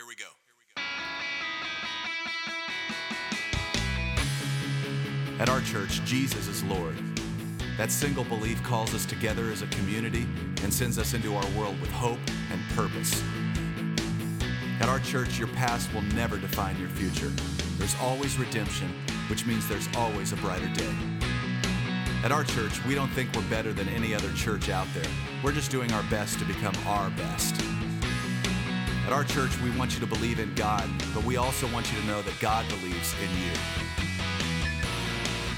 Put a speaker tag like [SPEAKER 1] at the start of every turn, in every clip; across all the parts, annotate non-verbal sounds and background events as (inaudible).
[SPEAKER 1] Here we go. At our church, Jesus is Lord. That single belief calls us together as a community and sends us into our world with hope and purpose. At our church, your past will never define your future. There's always redemption, which means there's always a brighter day. At our church, we don't think we're better than any other church out there. We're just doing our best to become our best. At our church, we want you to believe in God, but we also want you to know that God believes in you.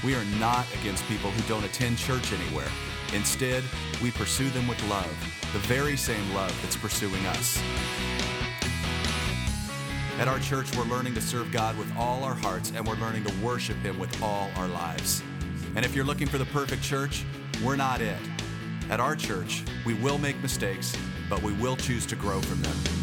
[SPEAKER 1] We are not against people who don't attend church anywhere. Instead, we pursue them with love, the very same love that's pursuing us. At our church, we're learning to serve God with all our hearts and we're learning to worship Him with all our lives. And if you're looking for the perfect church, we're not it. At our church, we will make mistakes, but we will choose to grow from them.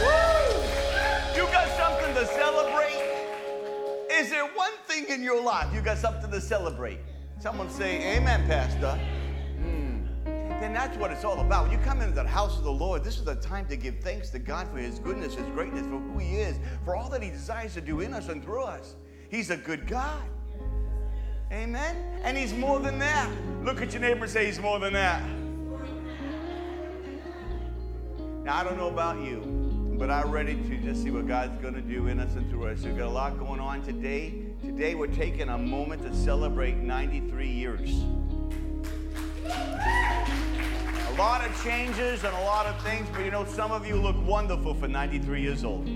[SPEAKER 2] Is there one thing in your life you got something to celebrate? Someone say, Amen, Pastor. Mm. Then that's what it's all about. When you come into the house of the Lord, this is the time to give thanks to God for His goodness, His greatness, for who He is, for all that He desires to do in us and through us. He's a good God. Amen? And He's more than that. Look at your neighbor and say, He's more than that. Now, I don't know about you, but I'm ready to just see what God's going to do in us and through us. We've got a lot going on today. Today, we're taking a moment to celebrate 93 years. A lot of changes and a lot of things, but you know, some of you look wonderful for 93 years old.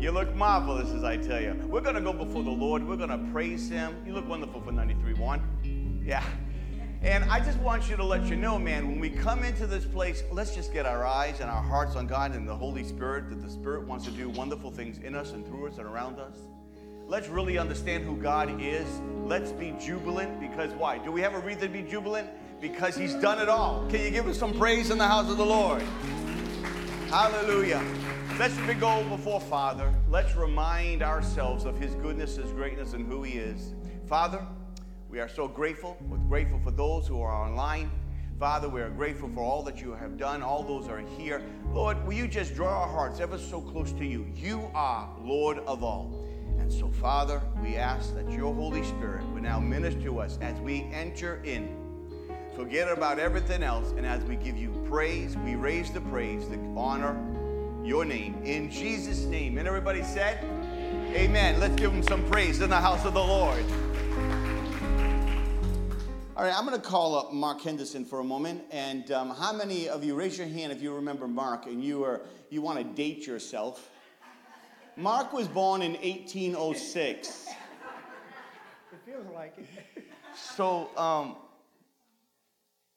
[SPEAKER 2] You look marvelous, as I tell you. We're going to go before the Lord. We're going to praise Him. You look wonderful for 93 1. Yeah. And I just want you to let you know, man, when we come into this place, let's just get our eyes and our hearts on God and the Holy Spirit, that the Spirit wants to do wonderful things in us and through us and around us. Let's really understand who God is. Let's be jubilant because why? Do we have a reason to be jubilant? Because He's done it all. Can you give us some praise in the house of the Lord? Hallelujah. Let's go before Father. Let's remind ourselves of His goodness, His greatness, and who He is. Father, we are so grateful. We're grateful for those who are online. Father, we are grateful for all that you have done, all those are here. Lord, will you just draw our hearts ever so close to you? You are Lord of all. And so, Father, we ask that your Holy Spirit would now minister to us as we enter in. Forget about everything else, and as we give you praise, we raise the praise, the honor, your name. In Jesus' name. And everybody said, Amen. Let's give him some praise in the house of the Lord. All right, I'm going to call up Mark Henderson for a moment. And um, how many of you raise your hand if you remember Mark and you are you want to date yourself? Mark was born in 1806.
[SPEAKER 3] It feels like it.
[SPEAKER 2] So, um,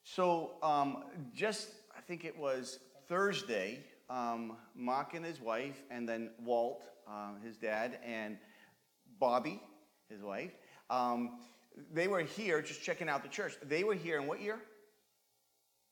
[SPEAKER 2] so um, just I think it was Thursday. Um, Mark and his wife, and then Walt, uh, his dad, and Bobby, his wife. Um, they were here just checking out the church. They were here in what year?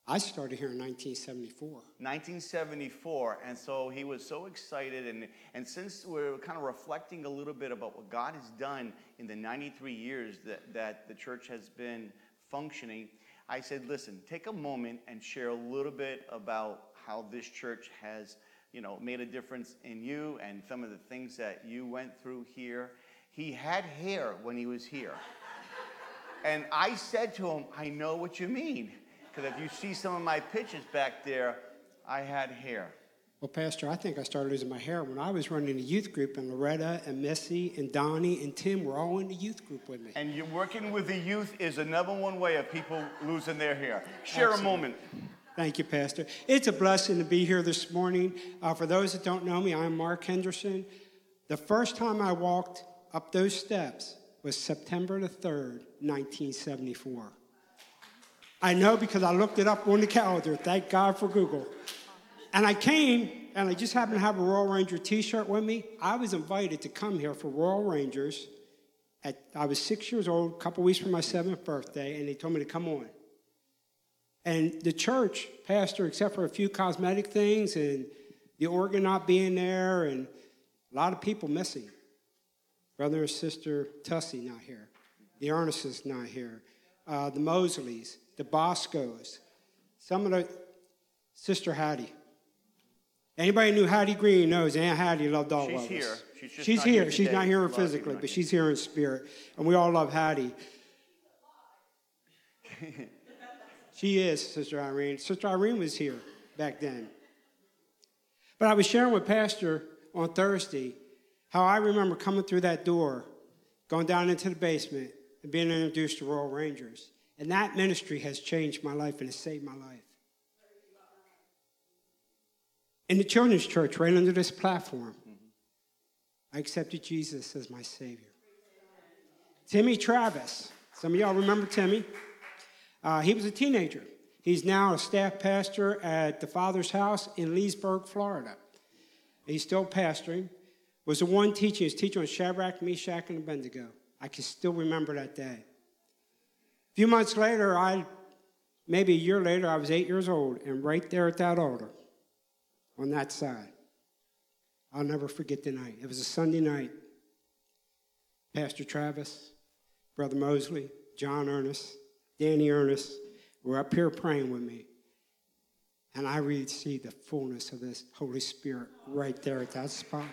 [SPEAKER 3] I started here in 1974.
[SPEAKER 2] 1974. And so he was so excited. And, and since we're kind of reflecting a little bit about what God has done in the 93 years that, that the church has been functioning, I said, listen, take a moment and share a little bit about how this church has you know, made a difference in you and some of the things that you went through here. He had hair when he was here. And I said to him, I know what you mean. Because if you see some of my pictures back there, I had hair.
[SPEAKER 3] Well, Pastor, I think I started losing my hair when I was running the youth group, and Loretta and Missy and Donnie and Tim were all in the youth group with me.
[SPEAKER 2] And you're working with the youth is another one way of people losing their hair. Share
[SPEAKER 3] Absolutely.
[SPEAKER 2] a moment.
[SPEAKER 3] Thank you, Pastor. It's a blessing to be here this morning. Uh, for those that don't know me, I'm Mark Henderson. The first time I walked up those steps was September the 3rd, 1974. I know because I looked it up on the calendar. Thank God for Google. And I came, and I just happened to have a Royal Ranger t shirt with me. I was invited to come here for Royal Rangers. At, I was six years old, a couple weeks from my seventh birthday, and they told me to come on. And the church pastor, except for a few cosmetic things and the organ not being there, and a lot of people missing. Brother and sister Tussie not here. The Ernests not here. Uh, the Mosleys, the Boscos, some of the Sister Hattie. Anybody knew Hattie Green knows Aunt Hattie loved all
[SPEAKER 2] She's
[SPEAKER 3] of us.
[SPEAKER 2] She's just
[SPEAKER 3] she's
[SPEAKER 2] not
[SPEAKER 3] here.
[SPEAKER 2] here
[SPEAKER 3] she's not here physically, but she's here in spirit, and we all love Hattie. (laughs) she is Sister Irene. Sister Irene was here back then. But I was sharing with Pastor on Thursday how I remember coming through that door, going down into the basement, and being introduced to Royal Rangers. And that ministry has changed my life and has saved my life. In the children's church, right under this platform, I accepted Jesus as my Savior. Timmy Travis, some of y'all remember Timmy? Uh, he was a teenager. He's now a staff pastor at the Father's House in Leesburg, Florida. He's still pastoring. Was the one teaching, his teacher on Shadrach, Meshach, and Abednego. I can still remember that day. A few months later, I, maybe a year later, I was eight years old, and right there at that altar, on that side, I'll never forget the night. It was a Sunday night. Pastor Travis, Brother Mosley, John Ernest, Danny Ernest were up here praying with me. And I really see the fullness of this Holy Spirit right there at that spot.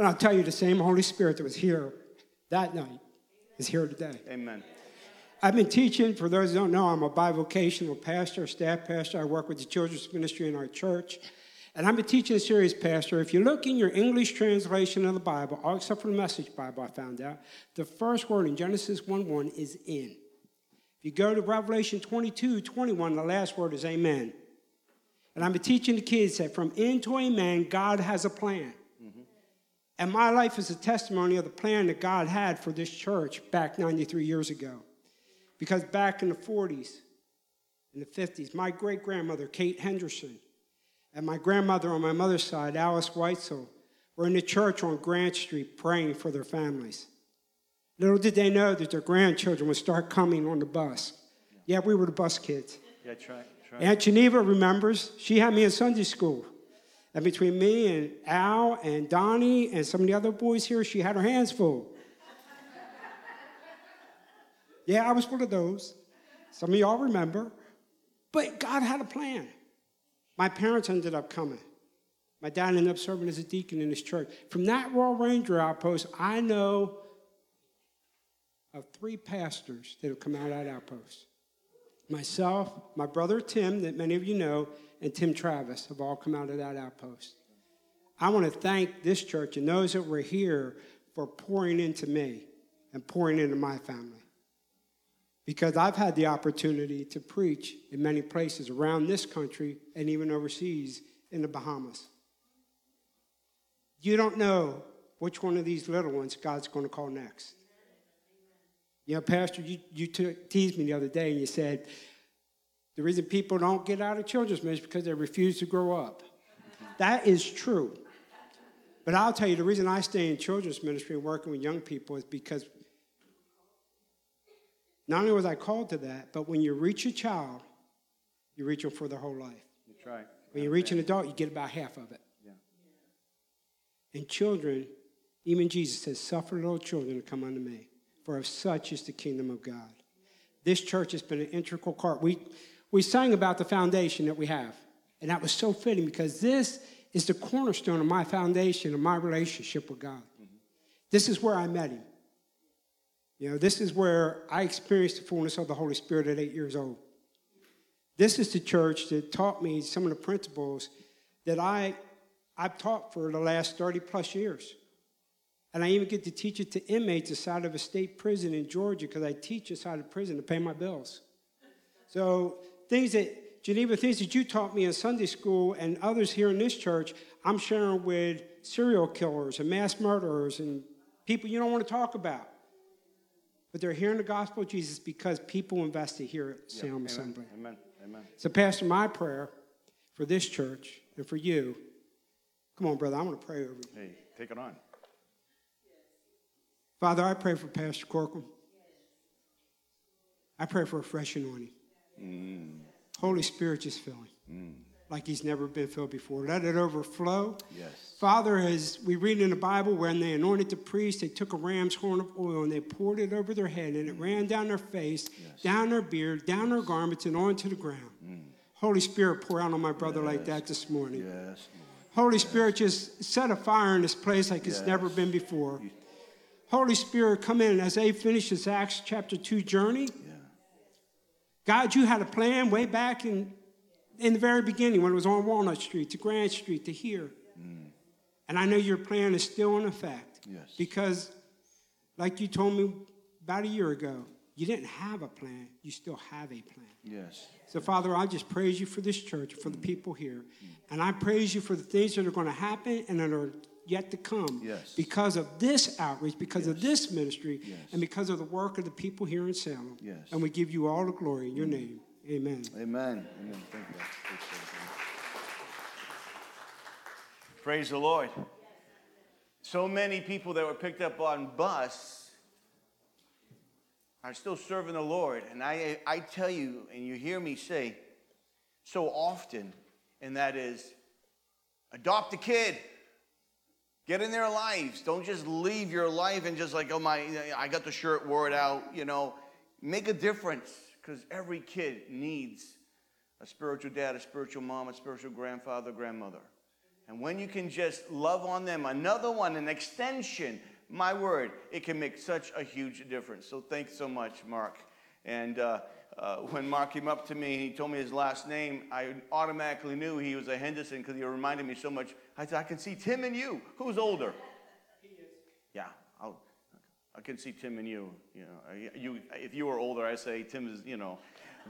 [SPEAKER 3] And I'll tell you, the same Holy Spirit that was here that night is here today.
[SPEAKER 2] Amen.
[SPEAKER 3] I've been teaching, for those who don't know, I'm a bivocational pastor, staff pastor. I work with the children's ministry in our church. And I've been teaching a series, Pastor. If you look in your English translation of the Bible, all except for the Message Bible, I found out, the first word in Genesis 1 1 is in. If you go to Revelation 22 21, the last word is amen. And I've been teaching the kids that from in to amen, God has a plan. And my life is a testimony of the plan that God had for this church back 93 years ago. Because back in the 40s, in the 50s, my great grandmother, Kate Henderson, and my grandmother on my mother's side, Alice Weitzel, were in the church on Grant Street praying for their families. Little did they know that their grandchildren would start coming on the bus. Yeah, we were the bus kids.
[SPEAKER 2] Yeah, try. try.
[SPEAKER 3] Aunt Geneva remembers. She had me in Sunday school. And between me and Al and Donnie and some of the other boys here, she had her hands full. yeah, I was one of those. Some of y'all remember. But God had a plan. My parents ended up coming. My dad ended up serving as a deacon in his church. From that Royal Ranger outpost, I know of three pastors that have come out of that outpost. Myself, my brother Tim, that many of you know, and Tim Travis have all come out of that outpost. I want to thank this church and those that were here for pouring into me and pouring into my family. Because I've had the opportunity to preach in many places around this country and even overseas in the Bahamas. You don't know which one of these little ones God's going to call next. You know, Pastor, you, you t- teased me the other day and you said, the reason people don't get out of children's ministry is because they refuse to grow up. That is true. But I'll tell you, the reason I stay in children's ministry and working with young people is because not only was I called to that, but when you reach a child, you reach them for their whole life.
[SPEAKER 2] That's right.
[SPEAKER 3] When you reach an adult, you get about half of it.
[SPEAKER 2] Yeah.
[SPEAKER 3] And children, even Jesus says, suffer little children to come unto me, for of such is the kingdom of God. This church has been an integral part. We, we sang about the foundation that we have, and that was so fitting because this is the cornerstone of my foundation of my relationship with God. This is where I met him. You know, this is where I experienced the fullness of the Holy Spirit at eight years old. This is the church that taught me some of the principles that I, I've taught for the last 30 plus years. And I even get to teach it to inmates inside of a state prison in Georgia because I teach inside of prison to pay my bills. So things that, Geneva, things that you taught me in Sunday school and others here in this church, I'm sharing with serial killers and mass murderers and people you don't want to talk about. But they're hearing the gospel of Jesus because people invested here at Salem
[SPEAKER 2] Amen.
[SPEAKER 3] Assembly.
[SPEAKER 2] Amen. Amen.
[SPEAKER 3] So, Pastor, my prayer for this church and for you, come on, brother, I want to pray over you.
[SPEAKER 2] Hey, take it on.
[SPEAKER 3] Father, I pray for Pastor Corcoran. I pray for a fresh anointing. Mm. Holy Spirit, just fill him mm. like he's never been filled before. Let it overflow.
[SPEAKER 2] Yes.
[SPEAKER 3] Father, as we read in the Bible, when they anointed the priest, they took a ram's horn of oil and they poured it over their head, and it mm. ran down their face, down their beard, down their garments, and onto the ground. Holy Spirit, pour out on my brother like that this morning.
[SPEAKER 2] Yes.
[SPEAKER 3] Holy Spirit, just set a fire in this place like it's never been before. Holy Spirit, come in as they finish this Acts chapter 2 journey. God, you had a plan way back in, in the very beginning when it was on Walnut Street to Grant Street to here. Mm. And I know your plan is still in effect.
[SPEAKER 2] Yes.
[SPEAKER 3] Because, like you told me about a year ago, you didn't have a plan, you still have a plan.
[SPEAKER 2] Yes.
[SPEAKER 3] So, Father, I just praise you for this church, for the mm. people here. Mm. And I praise you for the things that are going to happen and that are yet to come
[SPEAKER 2] Yes.
[SPEAKER 3] because of this outreach, because of this ministry,
[SPEAKER 2] Yes.
[SPEAKER 3] and because of the work of the people here in Salem.
[SPEAKER 2] Yes.
[SPEAKER 3] And we give you all the glory in your mm. name. Amen.
[SPEAKER 2] Amen. Amen. Thank you. Praise the Lord. So many people that were picked up on bus are still serving the Lord. And I, I tell you, and you hear me say so often, and that is adopt a kid. Get in their lives. Don't just leave your life and just like, oh my, I got the shirt wore it out, you know. Make a difference because every kid needs a spiritual dad, a spiritual mom, a spiritual grandfather, grandmother. And when you can just love on them, another one, an extension, my word, it can make such a huge difference. So thanks so much, Mark. And uh, uh, when Mark came up to me and he told me his last name, I automatically knew he was a Henderson because he reminded me so much. I said, I can see Tim and you. Who's older? He is. Yeah, I'll, I can see Tim and you. You know, you if you were older, I say Tim is, you know.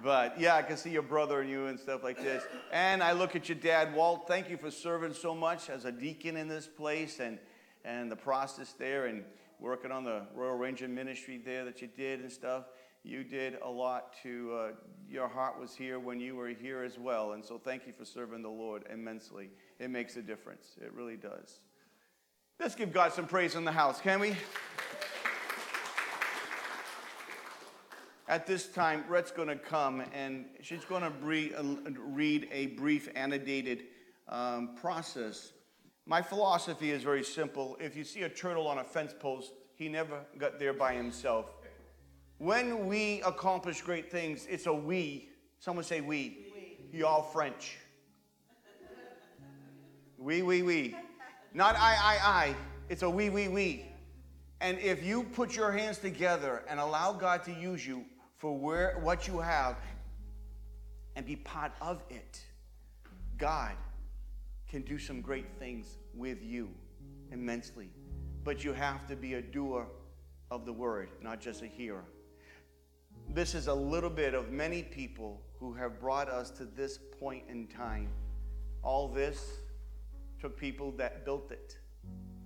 [SPEAKER 2] But yeah, I can see your brother and you and stuff like this. And I look at your dad, Walt. Thank you for serving so much as a deacon in this place and and the process there and working on the Royal Ranger ministry there that you did and stuff. You did a lot to. Uh, your heart was here when you were here as well, and so thank you for serving the Lord immensely. It makes a difference. It really does. Let's give God some praise in the house, can we? At this time, Rhett's going to come and she's going to read a brief annotated um, process. My philosophy is very simple. If you see a turtle on a fence post, he never got there by himself. When we accomplish great things, it's a we. Someone say we. You all French. We, we, we. Not I, I, I. It's a we, we, we. And if you put your hands together and allow God to use you for where what you have and be part of it, God can do some great things with you immensely. But you have to be a doer of the word, not just a hearer. This is a little bit of many people who have brought us to this point in time. All this took people that built it.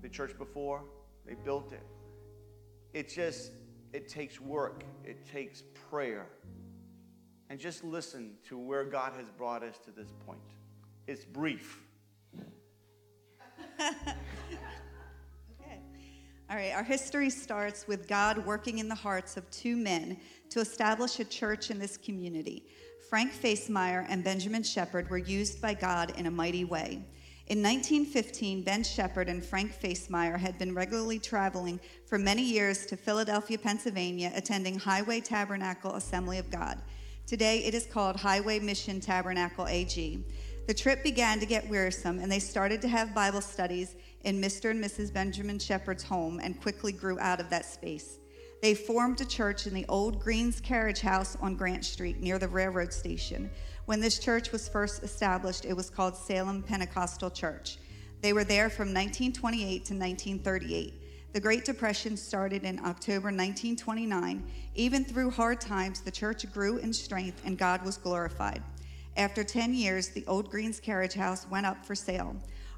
[SPEAKER 2] The church before, they built it. It just, it takes work, it takes prayer. And just listen to where God has brought us to this point. It's brief. (laughs)
[SPEAKER 4] All right, our history starts with God working in the hearts of two men to establish a church in this community. Frank Facemeyer and Benjamin Shepherd were used by God in a mighty way. In 1915, Ben Shepherd and Frank Facemeyer had been regularly traveling for many years to Philadelphia, Pennsylvania, attending Highway Tabernacle Assembly of God. Today, it is called Highway Mission Tabernacle AG. The trip began to get wearisome, and they started to have Bible studies in Mr. and Mrs. Benjamin Shepherd's home and quickly grew out of that space. They formed a church in the old Greens Carriage House on Grant Street near the railroad station. When this church was first established, it was called Salem Pentecostal Church. They were there from 1928 to 1938. The Great Depression started in October 1929. Even through hard times, the church grew in strength and God was glorified. After 10 years, the old Greens Carriage House went up for sale.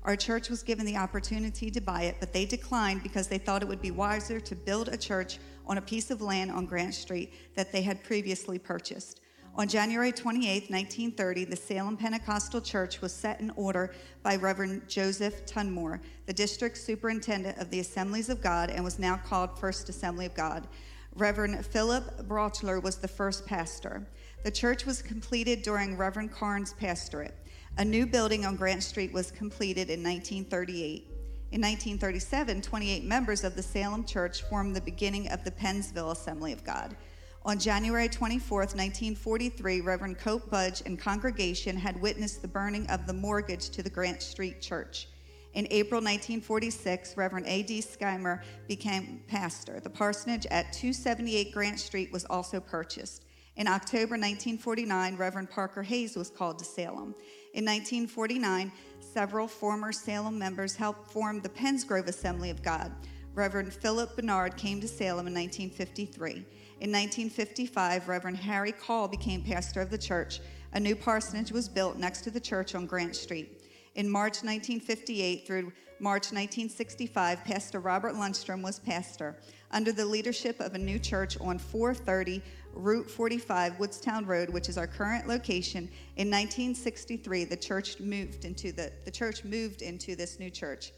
[SPEAKER 4] Our church was given the opportunity to buy it, but they declined because they thought it would be wiser to build a church on a piece of land on Grant Street that they had previously purchased. On January 28, 1930, the Salem Pentecostal Church was set in order by Reverend Joseph Tunmore, the district superintendent of the Assemblies of God, and was now called First Assembly of God. Reverend Philip Brochler was the first pastor. The church was completed during Reverend Carnes' pastorate. A new building on Grant Street was completed in 1938. In 1937, 28 members of the Salem Church formed the beginning of the Pennsville Assembly of God. On January 24, 1943, Reverend Cope Budge and congregation had witnessed the burning of the mortgage to the Grant Street Church. In April 1946, Reverend A.D. Scheimer became pastor. The parsonage at 278 Grant Street was also purchased. In October 1949, Reverend Parker Hayes was called to Salem. In 1949, several former Salem members helped form the Penns Grove Assembly of God. Reverend Philip Bernard came to Salem in 1953. In 1955, Reverend Harry Call became pastor of the church. A new parsonage was built next to the church on Grant Street. In March 1958 through March 1965, Pastor Robert Lundstrom was pastor. Under the leadership of a new church on 430 Route 45, Woodstown Road, which is our current location, in 1963, the church moved into the, the church moved into this new church.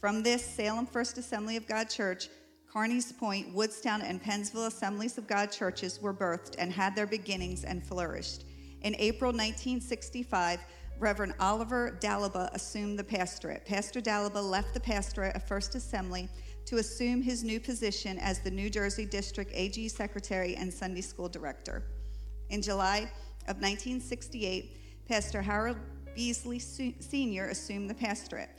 [SPEAKER 4] From this Salem First Assembly of God Church, Carneys Point, Woodstown, and Pennsville Assemblies of God churches were birthed and had their beginnings and flourished. In April 1965, Reverend Oliver Dalaba assumed the pastorate. Pastor Dalaba left the pastorate of First Assembly to assume his new position as the New Jersey District AG Secretary and Sunday School Director. In July of 1968, Pastor Harold Beasley Sr. assumed the pastorate.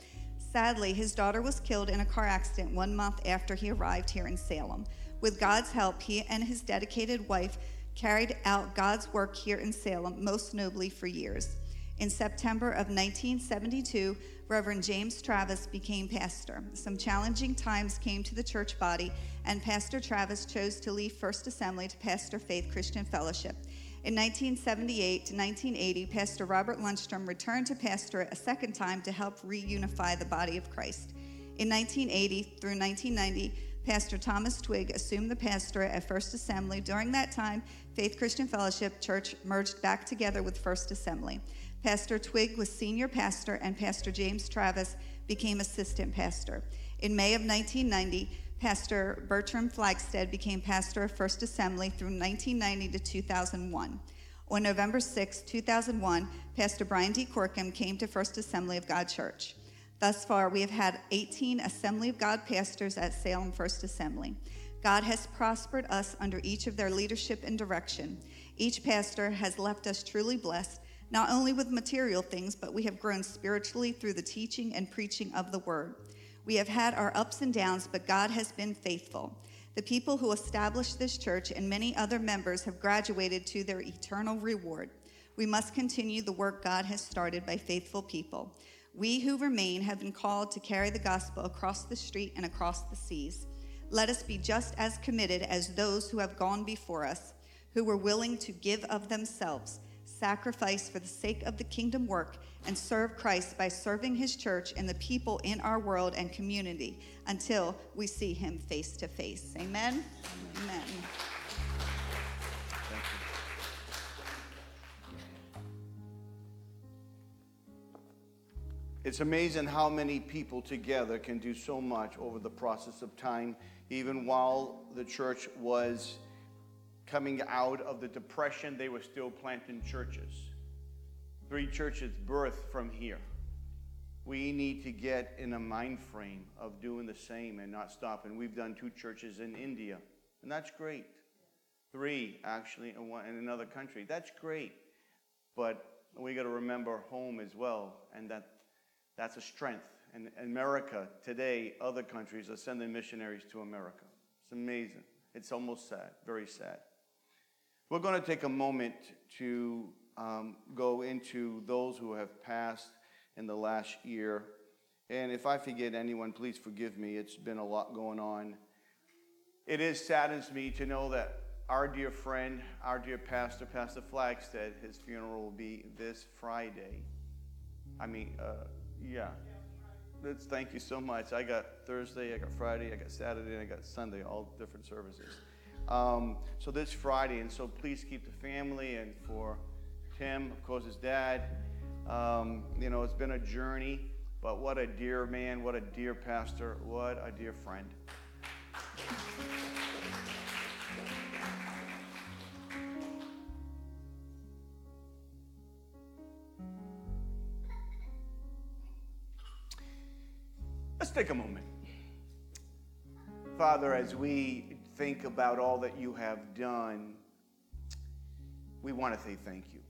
[SPEAKER 4] Sadly, his daughter was killed in a car accident one month after he arrived here in Salem. With God's help, he and his dedicated wife carried out God's work here in Salem most nobly for years. In September of 1972, Reverend James Travis became pastor. Some challenging times came to the church body, and Pastor Travis chose to leave First Assembly to pastor Faith Christian Fellowship. In 1978 to 1980, Pastor Robert Lundstrom returned to pastorate a second time to help reunify the body of Christ. In 1980 through 1990, Pastor Thomas Twig assumed the pastorate at First Assembly. During that time, Faith Christian Fellowship Church merged back together with First Assembly. Pastor Twig was senior pastor, and Pastor James Travis became assistant pastor. In May of 1990, Pastor Bertram Flagstead became pastor of First Assembly through 1990 to 2001. On November 6, 2001, Pastor Brian D. Corkum came to First Assembly of God Church. Thus far, we have had 18 Assembly of God pastors at Salem First Assembly. God has prospered us under each of their leadership and direction. Each pastor has left us truly blessed not only with material things, but we have grown spiritually through the teaching and preaching of the word. We have had our ups and downs, but God has been faithful. The people who established this church and many other members have graduated to their eternal reward. We must continue the work God has started by faithful people. We who remain have been called to carry the gospel across the street and across the seas. Let us be just as committed as those who have gone before us, who were willing to give of themselves sacrifice for the sake of the kingdom work, and serve Christ by serving his church and the people in our world and community until we see him face to face. Amen. Amen.
[SPEAKER 2] It's amazing how many people together can do so much over the process of time, even while the church was coming out of the Depression, they were still planting churches. Three churches birthed from here. We need to get in a mind frame of doing the same and not stopping. We've done two churches in India, and that's great. Three, actually, in, one, in another country. That's great. But we got to remember home as well, and that that's a strength. And America, today, other countries are sending missionaries to America. It's amazing. It's almost sad, very sad. We're going to take a moment to um, go into those who have passed in the last year. And if I forget anyone, please forgive me. It's been a lot going on. It is saddens me to know that our dear friend, our dear pastor, Pastor Flagstead, his funeral will be this Friday. I mean, uh, yeah. That's, thank you so much. I got Thursday, I got Friday, I got Saturday, and I got Sunday, all different services. Um, so this Friday, and so please keep the family and for Tim, of course, his dad. Um, you know, it's been a journey, but what a dear man, what a dear pastor, what a dear friend. Let's take a moment. Father, as we think about all that you have done, we want to say thank you.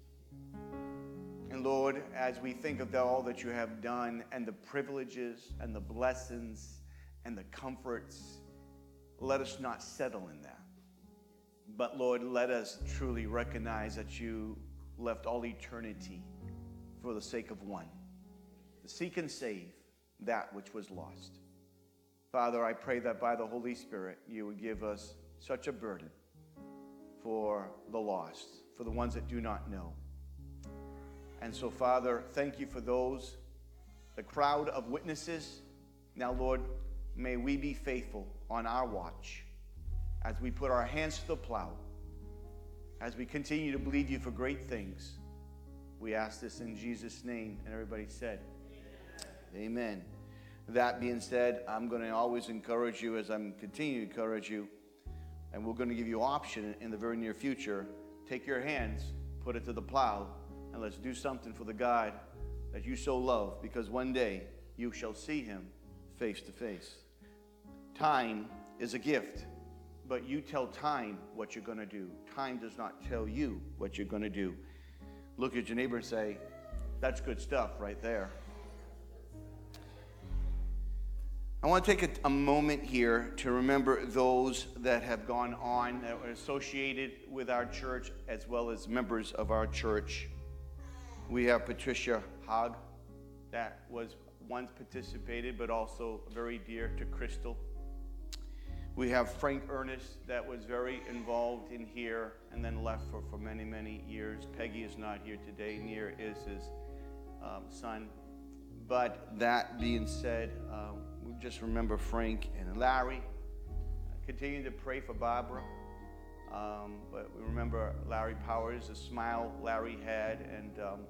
[SPEAKER 2] And Lord, as we think of all that you have done and the privileges and the blessings and the comforts, let us not settle in that. But Lord, let us truly recognize that you left all eternity for the sake of one to seek and save that which was lost. Father, I pray that by the Holy Spirit, you would give us such a burden for the lost, for the ones that do not know. And so, Father, thank you for those, the crowd of witnesses. Now, Lord, may we be faithful on our watch as we put our hands to the plow, as we continue to believe you for great things. We ask this in Jesus' name. And everybody said, Amen. That being said, I'm going to always encourage you as I'm continuing to encourage you, and we're going to give you an option in the very near future. Take your hands, put it to the plow, and let's do something for the God that you so love, because one day you shall see him face to face. Time is a gift, but you tell time what you're going to do. Time does not tell you what you're going to do. Look at your neighbor and say, That's good stuff right there. I want to take a, a, moment here to remember those that have gone on, that were associated with our church, as well as members of our church. We have Patricia Hogg, that was once participated, but also very dear to Crystal. We have Frank Ernest, that was very involved in here and then left for, for many, many years. Peggy is not here today. Near is his um, son. But that being said, um, just remember Frank and Larry. Continue to pray for Barbara. Um, but we remember Larry Powers, the smile Larry had, and um,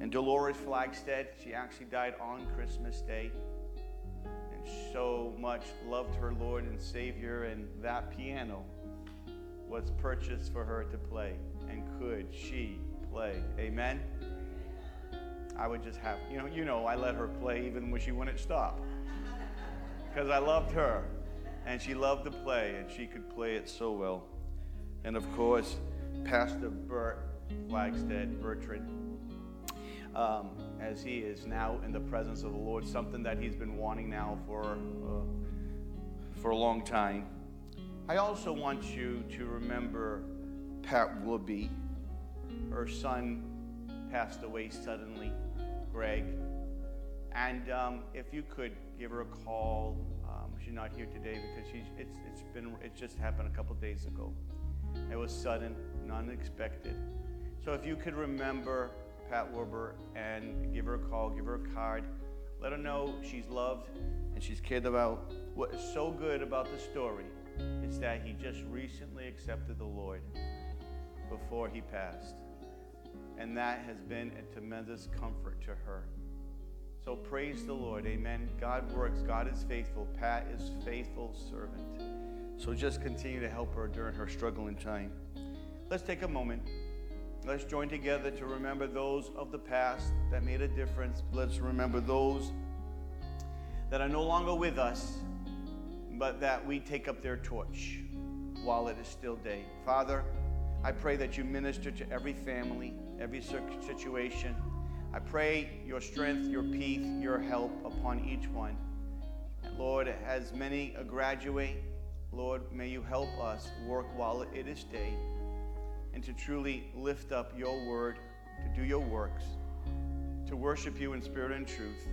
[SPEAKER 2] and Dolores Flagstead. She actually died on Christmas Day, and so much loved her Lord and Savior. And that piano was purchased for her to play, and could she play? Amen. I would just have, you know, you know, I let her play even when she wouldn't stop. Because I loved her. And she loved to play, and she could play it so well. And of course, Pastor Bert Flagstead, Bertrand, um, as he is now in the presence of the Lord, something that he's been wanting now for, uh, for a long time. I also want you to remember Pat Woodby. Her son passed away suddenly. Greg. And um, if you could give her a call, um, she's not here today because she's, it's, it's been, it just happened a couple days ago. It was sudden, unexpected. So if you could remember Pat Werber and give her a call, give her a card, let her know she's loved and she's cared about. What is so good about the story is that he just recently accepted the Lord before he passed. And that has been a tremendous comfort to her. So praise the Lord. Amen. God works. God is faithful. Pat is faithful servant. So just continue to help her during her struggling time. Let's take a moment. Let's join together to remember those of the past that made a difference. Let's remember those that are no longer with us, but that we take up their torch while it is still day. Father, I pray that you minister to every family, every situation. I pray your strength, your peace, your help upon each one. And Lord, as many a graduate, Lord, may you help us work while it is day and to truly lift up your word, to do your works, to worship you in spirit and truth.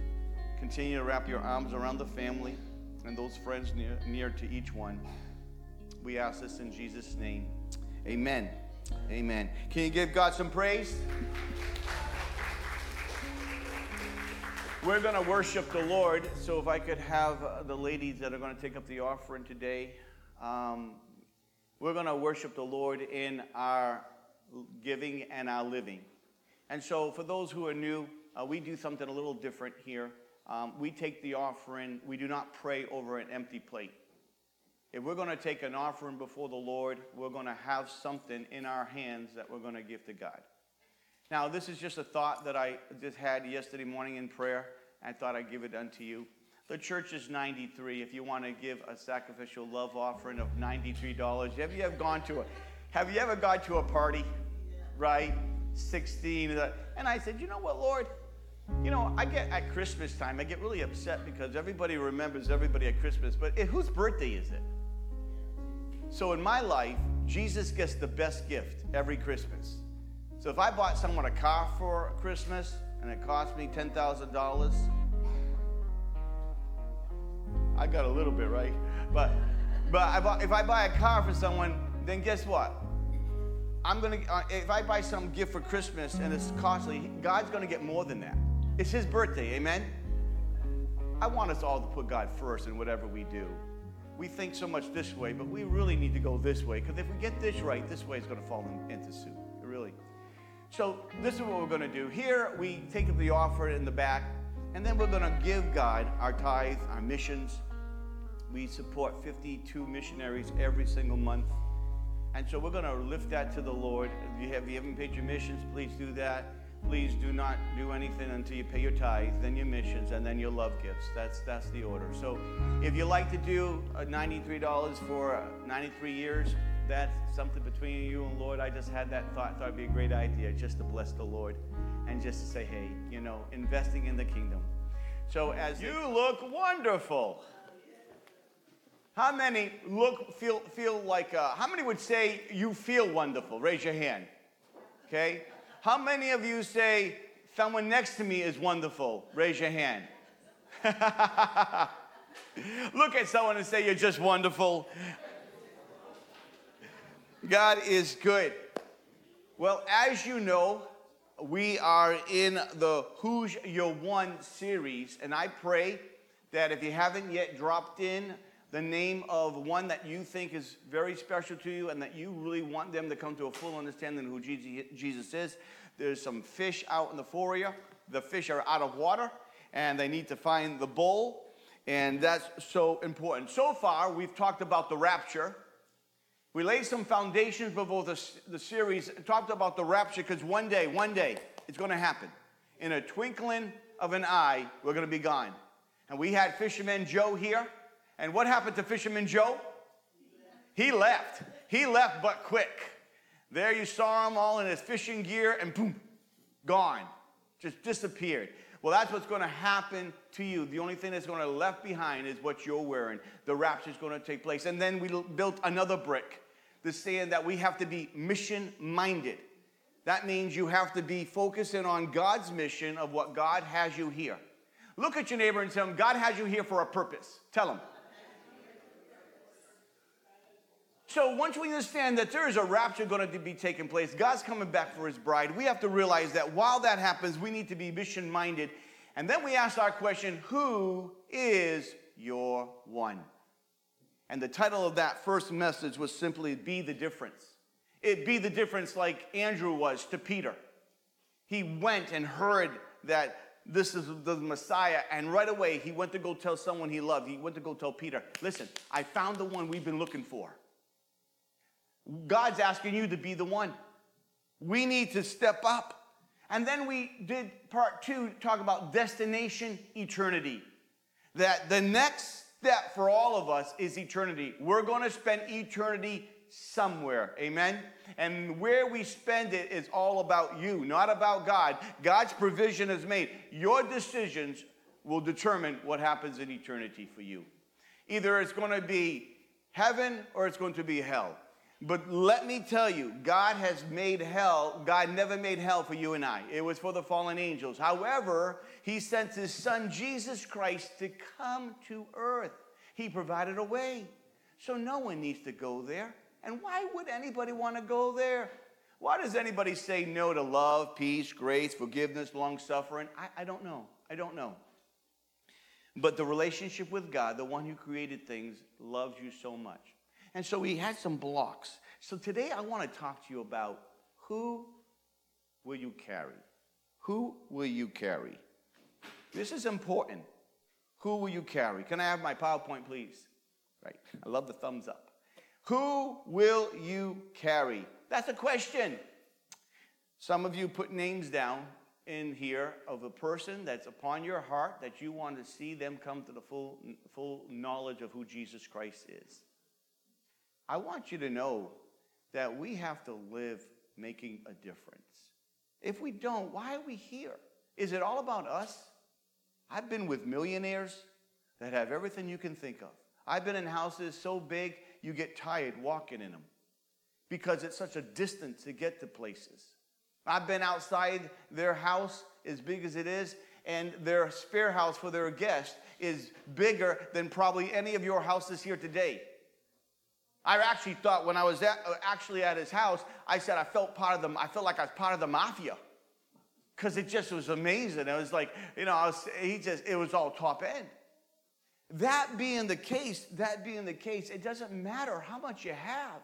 [SPEAKER 2] Continue to wrap your arms around the family and those friends near, near to each one. We ask this in Jesus' name. Amen. Amen. Can you give God some praise? We're going to worship the Lord. So if I could have uh, the ladies that are going to take up the offering today, um, we're going to worship the Lord in our giving and our living. And so for those who are new, uh, we do something a little different here. Um, we take the offering, we do not pray over an empty plate. If we're going to take an offering before the Lord, we're going to have something in our hands that we're going to give to God. Now, this is just a thought that I just had yesterday morning in prayer. I thought I'd give it unto you. The church is 93. If you want to give a sacrificial love offering of $93, have you ever gone to a have you ever gone to a party? Right? 16. Uh, and I said, you know what, Lord? You know, I get at Christmas time, I get really upset because everybody remembers everybody at Christmas, but it, whose birthday is it? So in my life, Jesus gets the best gift every Christmas. So if I bought someone a car for Christmas and it cost me $10,000, I got a little bit, right? But but if I buy a car for someone, then guess what? I'm gonna uh, if I buy some gift for Christmas and it's costly, God's gonna get more than that. It's His birthday, amen. I want us all to put God first in whatever we do. We think so much this way, but we really need to go this way because if we get this right, this way is going to fall in, into suit. Really. So this is what we're going to do. Here we take the offer in the back, and then we're going to give God our tithe, our missions. We support 52 missionaries every single month. And so we're going to lift that to the Lord. If you, have, if you haven't paid your missions, please do that. Please do not do anything until you pay your tithe, then your missions, and then your love gifts. That's that's the order. So, if you like to do uh, $93 for uh, 93 years, that's something between you and Lord. I just had that thought. Thought it'd be a great idea just to bless the Lord, and just to say, hey, you know, investing in the kingdom. So as you look wonderful. How many look feel feel like? Uh, how many would say you feel wonderful? Raise your hand. Okay. How many of you say, someone next to me is wonderful? Raise your hand. (laughs) Look at someone and say, You're just wonderful. God is good. Well, as you know, we are in the Who's Your One series, and I pray that if you haven't yet dropped in the name of one that you think is very special to you and that you really want them to come to a full understanding of who Jesus is, there's some fish out in the foyer. The fish are out of water and they need to find the bowl, and that's so important. So far, we've talked about the rapture. We laid some foundations before the, the series, talked about the rapture because one day, one day, it's going to happen. In a twinkling of an eye, we're going to be gone. And we had Fisherman Joe here. And what happened to Fisherman Joe? He left. He left, but quick. There you saw him all in his fishing gear, and boom, gone. Just disappeared. Well, that's what's going to happen to you. The only thing that's going to left behind is what you're wearing. The rapture is going to take place. And then we built another brick, the saying that we have to be mission minded. That means you have to be focusing on God's mission of what God has you here. Look at your neighbor and tell him, God has you here for a purpose. Tell him. So once we understand that there is a rapture going to be taking place, God's coming back for his bride, we have to realize that while that happens, we need to be mission minded. And then we ask our question, who is your one? And the title of that first message was simply Be the Difference. It be the difference like Andrew was to Peter. He went and heard that this is the Messiah, and right away he went to go tell someone he loved. He went to go tell Peter, Listen, I found the one we've been looking for. God's asking you to be the one. We need to step up. And then we did part two, talk about destination eternity. That the next step for all of us is eternity. We're going to spend eternity somewhere. Amen? And where we spend it is all about you, not about God. God's provision is made. Your decisions will determine what happens in eternity for you. Either it's going to be heaven or it's going to be hell. But let me tell you, God has made hell, God never made hell for you and I. It was for the fallen angels. However, He sent His Son, Jesus Christ, to come to earth. He provided a way. So no one needs to go there. And why would anybody want to go there? Why does anybody say no to love, peace, grace, forgiveness, long suffering? I, I don't know. I don't know. But the relationship with God, the one who created things, loves you so much. And so he had some blocks. So today I want to talk to you about who will you carry? Who will you carry? This is important. Who will you carry? Can I have my PowerPoint, please? Right. I love the thumbs up. Who will you carry? That's a question. Some of you put names down in here of a person that's upon your heart that you want to see them come to the full, full knowledge of who Jesus Christ is. I want you to know that we have to live making a difference. If we don't, why are we here? Is it all about us? I've been with millionaires that have everything you can think of. I've been in houses so big you get tired walking in them because it's such a distance to get to places. I've been outside their house, as big as it is, and their spare house for their guest is bigger than probably any of your houses here today. I actually thought when I was at, uh, actually at his house, I said I felt part of the, I felt like I was part of the mafia. Because it just was amazing. It was like, you know, I was, he just, it was all top end. That being the case, that being the case, it doesn't matter how much you have.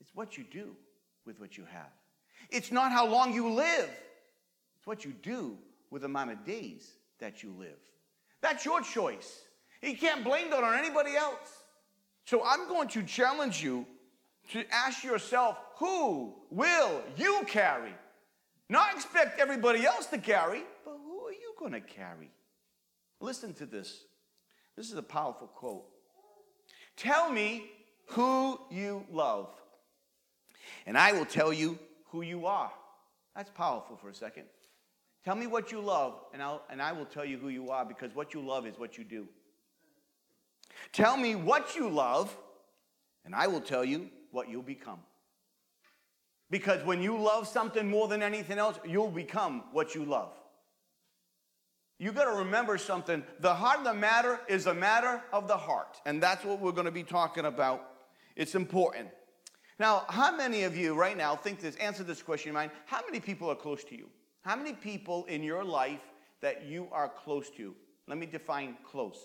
[SPEAKER 2] It's what you do with what you have. It's not how long you live. It's what you do with the amount of days that you live. That's your choice. You can't blame that on anybody else. So I'm going to challenge you to ask yourself, who will you carry? Not expect everybody else to carry, but who are you going to carry? Listen to this. This is a powerful quote. Tell me who you love, and I will tell you who you are. That's powerful for a second. Tell me what you love, and, I'll, and I will tell you who you are because what you love is what you do. Tell me what you love, and I will tell you what you'll become. Because when you love something more than anything else, you'll become what you love. You got to remember something. The heart of the matter is a matter of the heart. And that's what we're going to be talking about. It's important. Now, how many of you right now think this, answer this question in mind? How many people are close to you? How many people in your life that you are close to? Let me define close.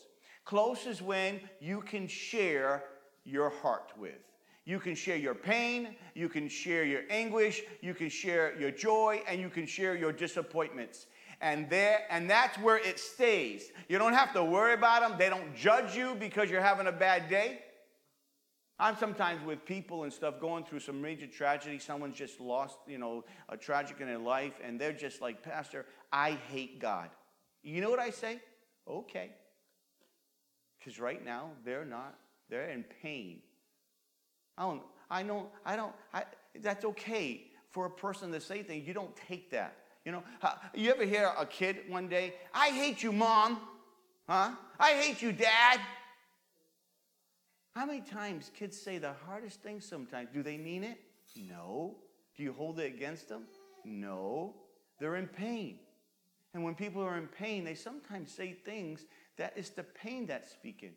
[SPEAKER 2] Close is when you can share your heart with. You can share your pain, you can share your anguish, you can share your joy, and you can share your disappointments and there and that's where it stays. You don't have to worry about them. They don't judge you because you're having a bad day. I'm sometimes with people and stuff going through some major tragedy. Someone's just lost, you know, a tragic in their life, and they're just like, Pastor, I hate God. You know what I say? Okay. Because right now they're not, they're in pain. I don't, I know, I don't, I, that's okay for a person to say things. You don't take that. You know, you ever hear a kid one day, I hate you, mom. Huh? I hate you, dad. How many times kids say the hardest things sometimes? Do they mean it? No. Do you hold it against them? No. They're in pain. And when people are in pain, they sometimes say things that is the pain that's speaking.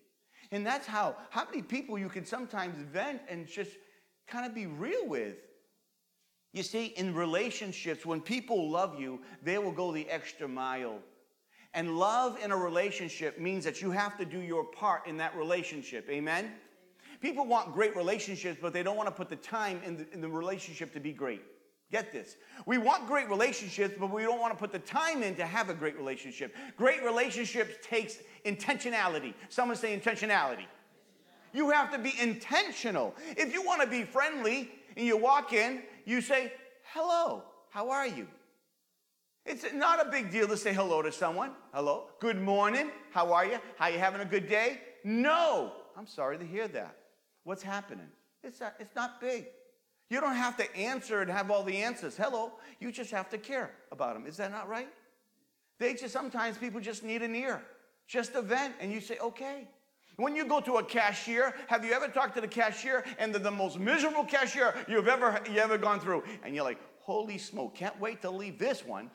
[SPEAKER 2] And that's how, how many people you can sometimes vent and just kind of be real with. You see, in relationships, when people love you, they will go the extra mile. And love in a relationship means that you have to do your part in that relationship. Amen? People want great relationships, but they don't want to put the time in the, in the relationship to be great. Get this. We want great relationships, but we don't want to put the time in to have a great relationship. Great relationships takes intentionality. Someone say intentionality. You have to be intentional. If you want to be friendly and you walk in you say, hello, how are you? It's not a big deal to say hello to someone. Hello, good morning, how are you? How you having a good day? No, I'm sorry to hear that. What's happening? It's not, it's not big. You don't have to answer and have all the answers. Hello, you just have to care about them. Is that not right? They just sometimes people just need an ear, just a vent, and you say, okay. When you go to a cashier, have you ever talked to the cashier and they're the most miserable cashier you've ever you ever gone through? And you're like, holy smoke, can't wait to leave this one.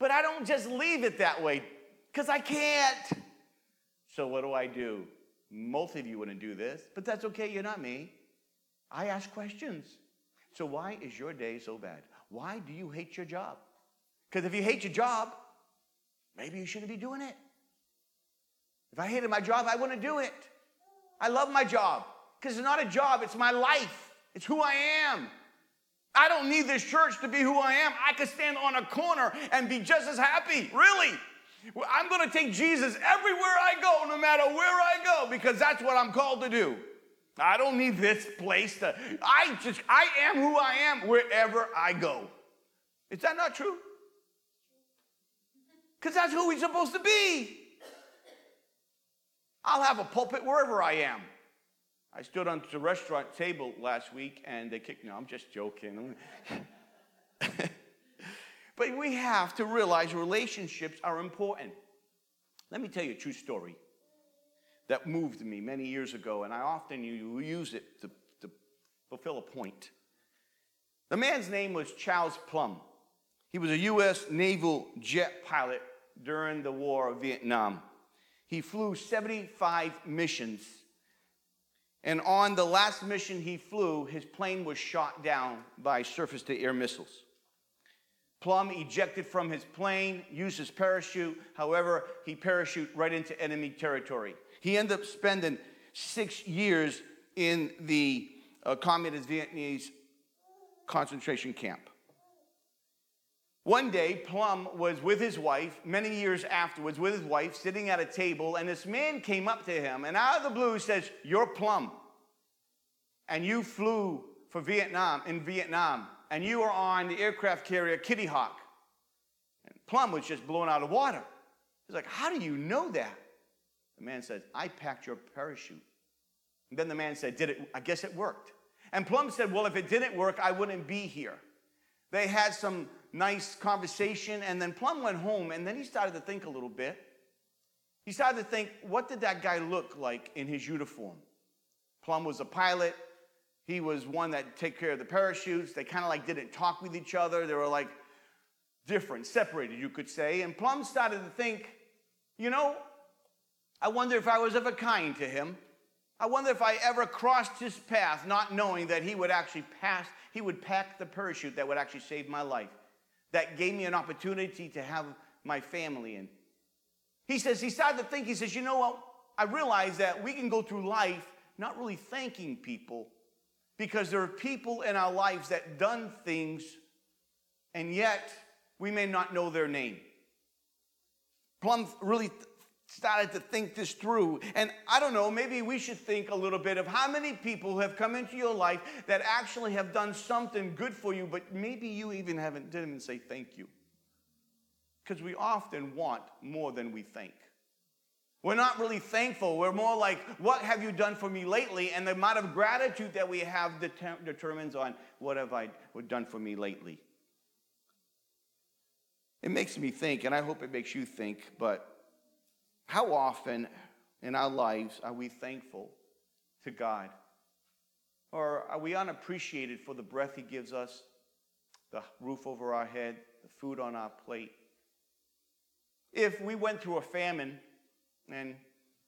[SPEAKER 2] But I don't just leave it that way, because I can't. So what do I do? Most of you wouldn't do this, but that's okay, you're not me. I ask questions. So why is your day so bad? Why do you hate your job? Because if you hate your job, maybe you shouldn't be doing it. If I hated my job, I wouldn't do it. I love my job because it's not a job, it's my life, it's who I am. I don't need this church to be who I am. I could stand on a corner and be just as happy, really. I'm going to take Jesus everywhere I go, no matter where I go, because that's what I'm called to do. I don't need this place to, I just, I am who I am wherever I go. Is that not true? Because that's who we're supposed to be. I'll have a pulpit wherever I am. I stood on the restaurant table last week and they kicked me. No, I'm just joking. (laughs) but we have to realize relationships are important. Let me tell you a true story that moved me many years ago, and I often use it to, to fulfill a point. The man's name was Charles Plumb. He was a U.S. naval jet pilot during the War of Vietnam. He flew 75 missions and on the last mission he flew, his plane was shot down by surface to air missiles. Plumb ejected from his plane, used his parachute. However, he parachuted right into enemy territory. He ended up spending six years in the uh, communist Vietnamese concentration camp. One day, Plumb was with his wife, many years afterwards, with his wife, sitting at a table, and this man came up to him and out of the blue says, You're Plumb. And you flew for Vietnam, in Vietnam, and you were on the aircraft carrier Kitty Hawk. And Plumb was just blown out of water. He's like, How do you know that? The man said, I packed your parachute. And then the man said, Did it? I guess it worked. And Plumb said, Well, if it didn't work, I wouldn't be here. They had some nice conversation, and then Plumb went home, and then he started to think a little bit. He started to think, what did that guy look like in his uniform? Plumb was a pilot. He was one that take care of the parachutes. They kind of like didn't talk with each other. They were like different, separated, you could say. And Plumb started to think, you know, I wonder if I was ever kind to him. I wonder if I ever crossed his path not knowing that he would actually pass, he would pack the parachute that would actually save my life that gave me an opportunity to have my family in. He says, he started to think, he says, you know what? I realize that we can go through life not really thanking people because there are people in our lives that done things and yet we may not know their name. Plumb really started to think this through. And I don't know, maybe we should think a little bit of how many people have come into your life that actually have done something good for you, but maybe you even haven't didn't even say thank you. Because we often want more than we think. We're not really thankful. We're more like, what have you done for me lately? And the amount of gratitude that we have determines on what have I done for me lately. It makes me think, and I hope it makes you think, but how often in our lives are we thankful to God? Or are we unappreciated for the breath He gives us, the roof over our head, the food on our plate? If we went through a famine, and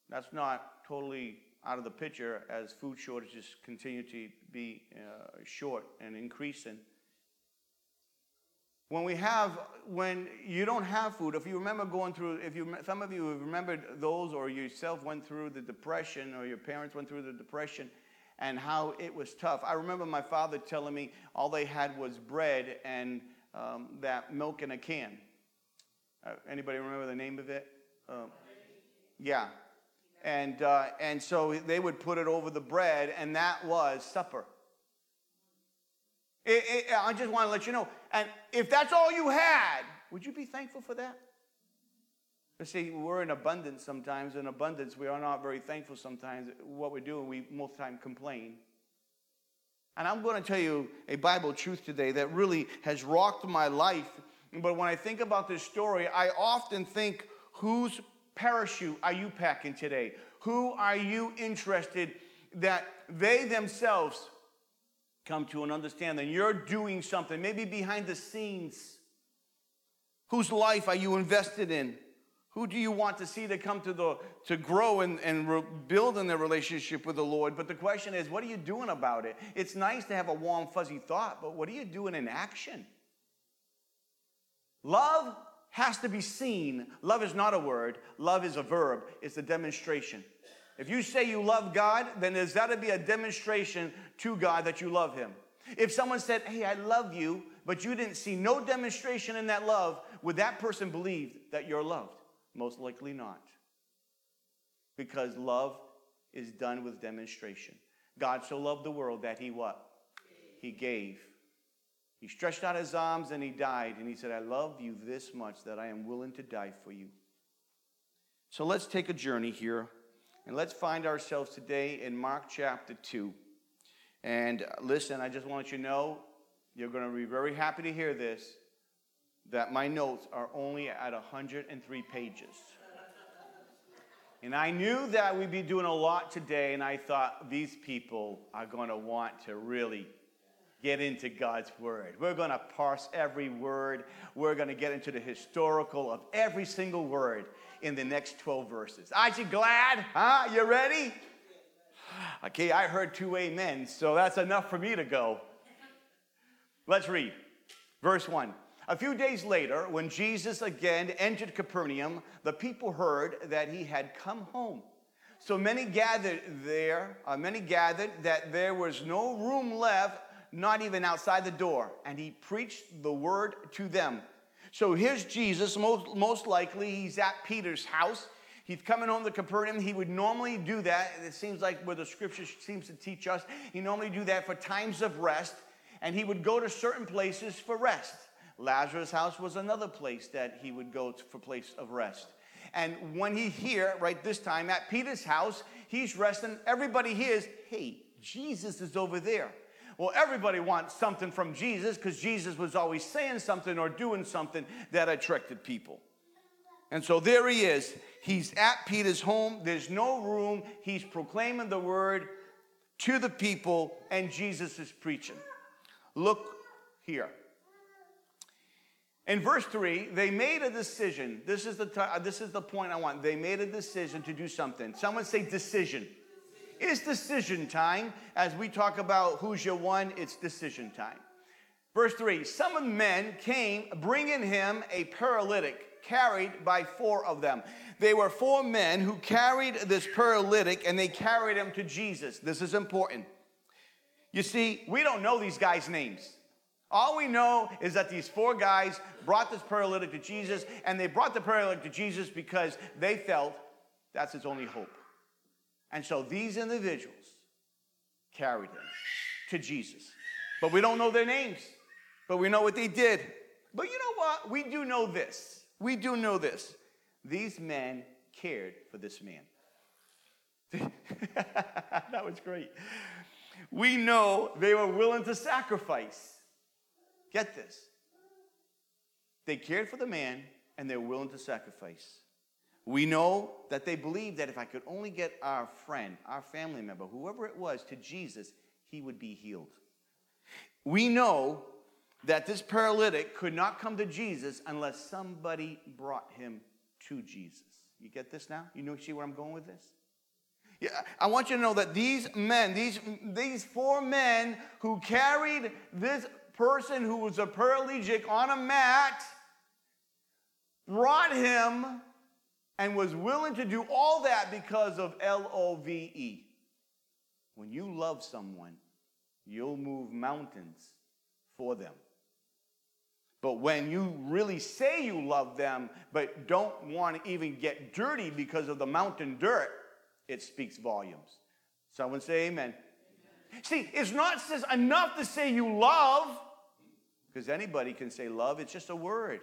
[SPEAKER 2] that's not totally out of the picture as food shortages continue to be uh, short and increasing, when we have, when you don't have food, if you remember going through, if you, some of you have remembered those or yourself went through the depression or your parents went through the depression and how it was tough. I remember my father telling me all they had was bread and um, that milk in a can. Uh, anybody remember the name of it? Uh, yeah. And, uh, and so they would put it over the bread and that was supper. It, it, I just want to let you know. And if that's all you had, would you be thankful for that? But see, we're in abundance sometimes. In abundance, we are not very thankful sometimes. What we do, we most time complain. And I'm going to tell you a Bible truth today that really has rocked my life. But when I think about this story, I often think whose parachute are you packing today? Who are you interested that they themselves come to an understanding? You're doing something, maybe behind the scenes. Whose life are you invested in? Who do you want to see to come to the to grow and, and re- build in their relationship with the Lord? But the question is, what are you doing about it? It's nice to have a warm, fuzzy thought, but what are you doing in action? Love has to be seen. Love is not a word, love is a verb, it's a demonstration. If you say you love God, then there's got to be a demonstration to God that you love Him. If someone said, Hey, I love you, but you didn't see no demonstration in that love, would that person believe that you're loved? Most likely not. Because love is done with demonstration. God so loved the world that he what? He gave. He stretched out his arms and he died. And he said, I love you this much that I am willing to die for you. So let's take a journey here and let's find ourselves today in Mark chapter 2. And uh, listen, I just want you to know, you're going to be very happy to hear this that my notes are only at 103 pages. And I knew that we'd be doing a lot today, and I thought these people are going to want to really get into God's Word. We're going to parse every word, we're going to get into the historical of every single word in the next 12 verses. Aren't you glad? Huh? You ready? Okay, I heard two amens, so that's enough for me to go. Let's read. Verse 1. A few days later, when Jesus again entered Capernaum, the people heard that he had come home. So many gathered there, uh, many gathered that there was no room left, not even outside the door, and he preached the word to them. So here's Jesus, most, most likely he's at Peter's house. He's coming home to Capernaum. He would normally do that. It seems like where the scripture seems to teach us, he normally do that for times of rest, and he would go to certain places for rest. Lazarus' house was another place that he would go to for place of rest. And when he here, right this time at Peter's house, he's resting. Everybody hears, hey, Jesus is over there. Well, everybody wants something from Jesus because Jesus was always saying something or doing something that attracted people. And so there he is. He's at Peter's home. There's no room. He's proclaiming the word to the people, and Jesus is preaching. Look here. In verse 3, they made a decision. This is, the t- this is the point I want. They made a decision to do something. Someone say decision. It's decision time. As we talk about who's your one, it's decision time. Verse 3 Some men came bringing him a paralytic carried by four of them. They were four men who carried this paralytic and they carried him to Jesus. This is important. You see, we don't know these guys' names. All we know is that these four guys brought this paralytic to Jesus, and they brought the paralytic to Jesus because they felt that's his only hope. And so these individuals carried him to Jesus. But we don't know their names, but we know what they did. But you know what? We do know this. We do know this. These men cared for this man. (laughs) that was great. We know they were willing to sacrifice. Get this. They cared for the man and they're willing to sacrifice. We know that they believed that if I could only get our friend, our family member, whoever it was, to Jesus, he would be healed. We know that this paralytic could not come to Jesus unless somebody brought him to Jesus. You get this now? You know, see where I'm going with this? Yeah, I want you to know that these men, these, these four men who carried this person who was a paralytic on a mat, brought him and was willing to do all that because of L O V E. When you love someone, you'll move mountains for them. But when you really say you love them, but don't want to even get dirty because of the mountain dirt, it speaks volumes. Someone say amen. amen. See, it's not enough to say you love, because anybody can say love, it's just a word.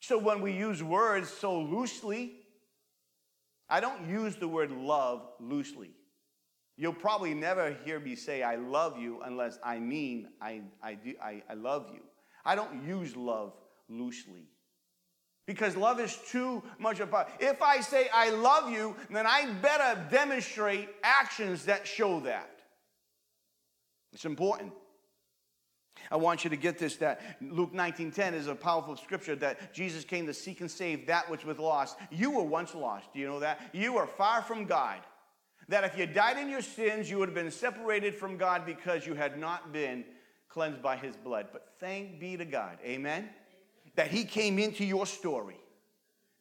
[SPEAKER 2] So when we use words so loosely, I don't use the word love loosely. You'll probably never hear me say I love you unless I mean I, I, do, I, I love you. I don't use love loosely Because love is too much of a. If I say I love you, then I better demonstrate actions that show that. It's important. I want you to get this that Luke 19:10 is a powerful scripture that Jesus came to seek and save that which was lost. You were once lost. Do you know that? You were far from God. That if you died in your sins, you would have been separated from God because you had not been cleansed by his blood. But thank be to God. Amen. That he came into your story.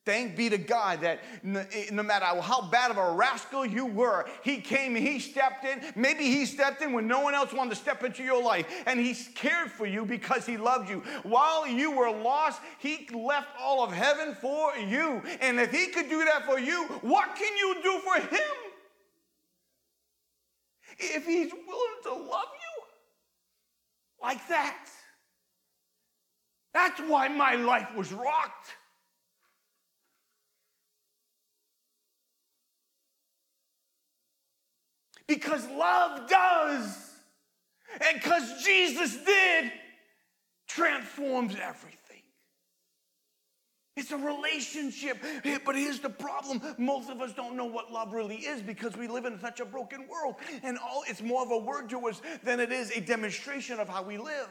[SPEAKER 2] Thank be to God that eh, no, matter how bad of a rascal you were, He came, and He stepped in. Maybe He stepped in when no one else wanted to step into your life, and He cared for you because He loved you. While you were lost, He left all of heaven for you. And if He could do that for you, what can you do for Him? If He's willing to love you like that. That's why my life was rocked. Because love does. And because Jesus did, transforms everything. It's a relationship. But here's the problem. Most of us don't know what love really is because we live in such a broken world. And all it's more of a word to us than it is a demonstration of how we live.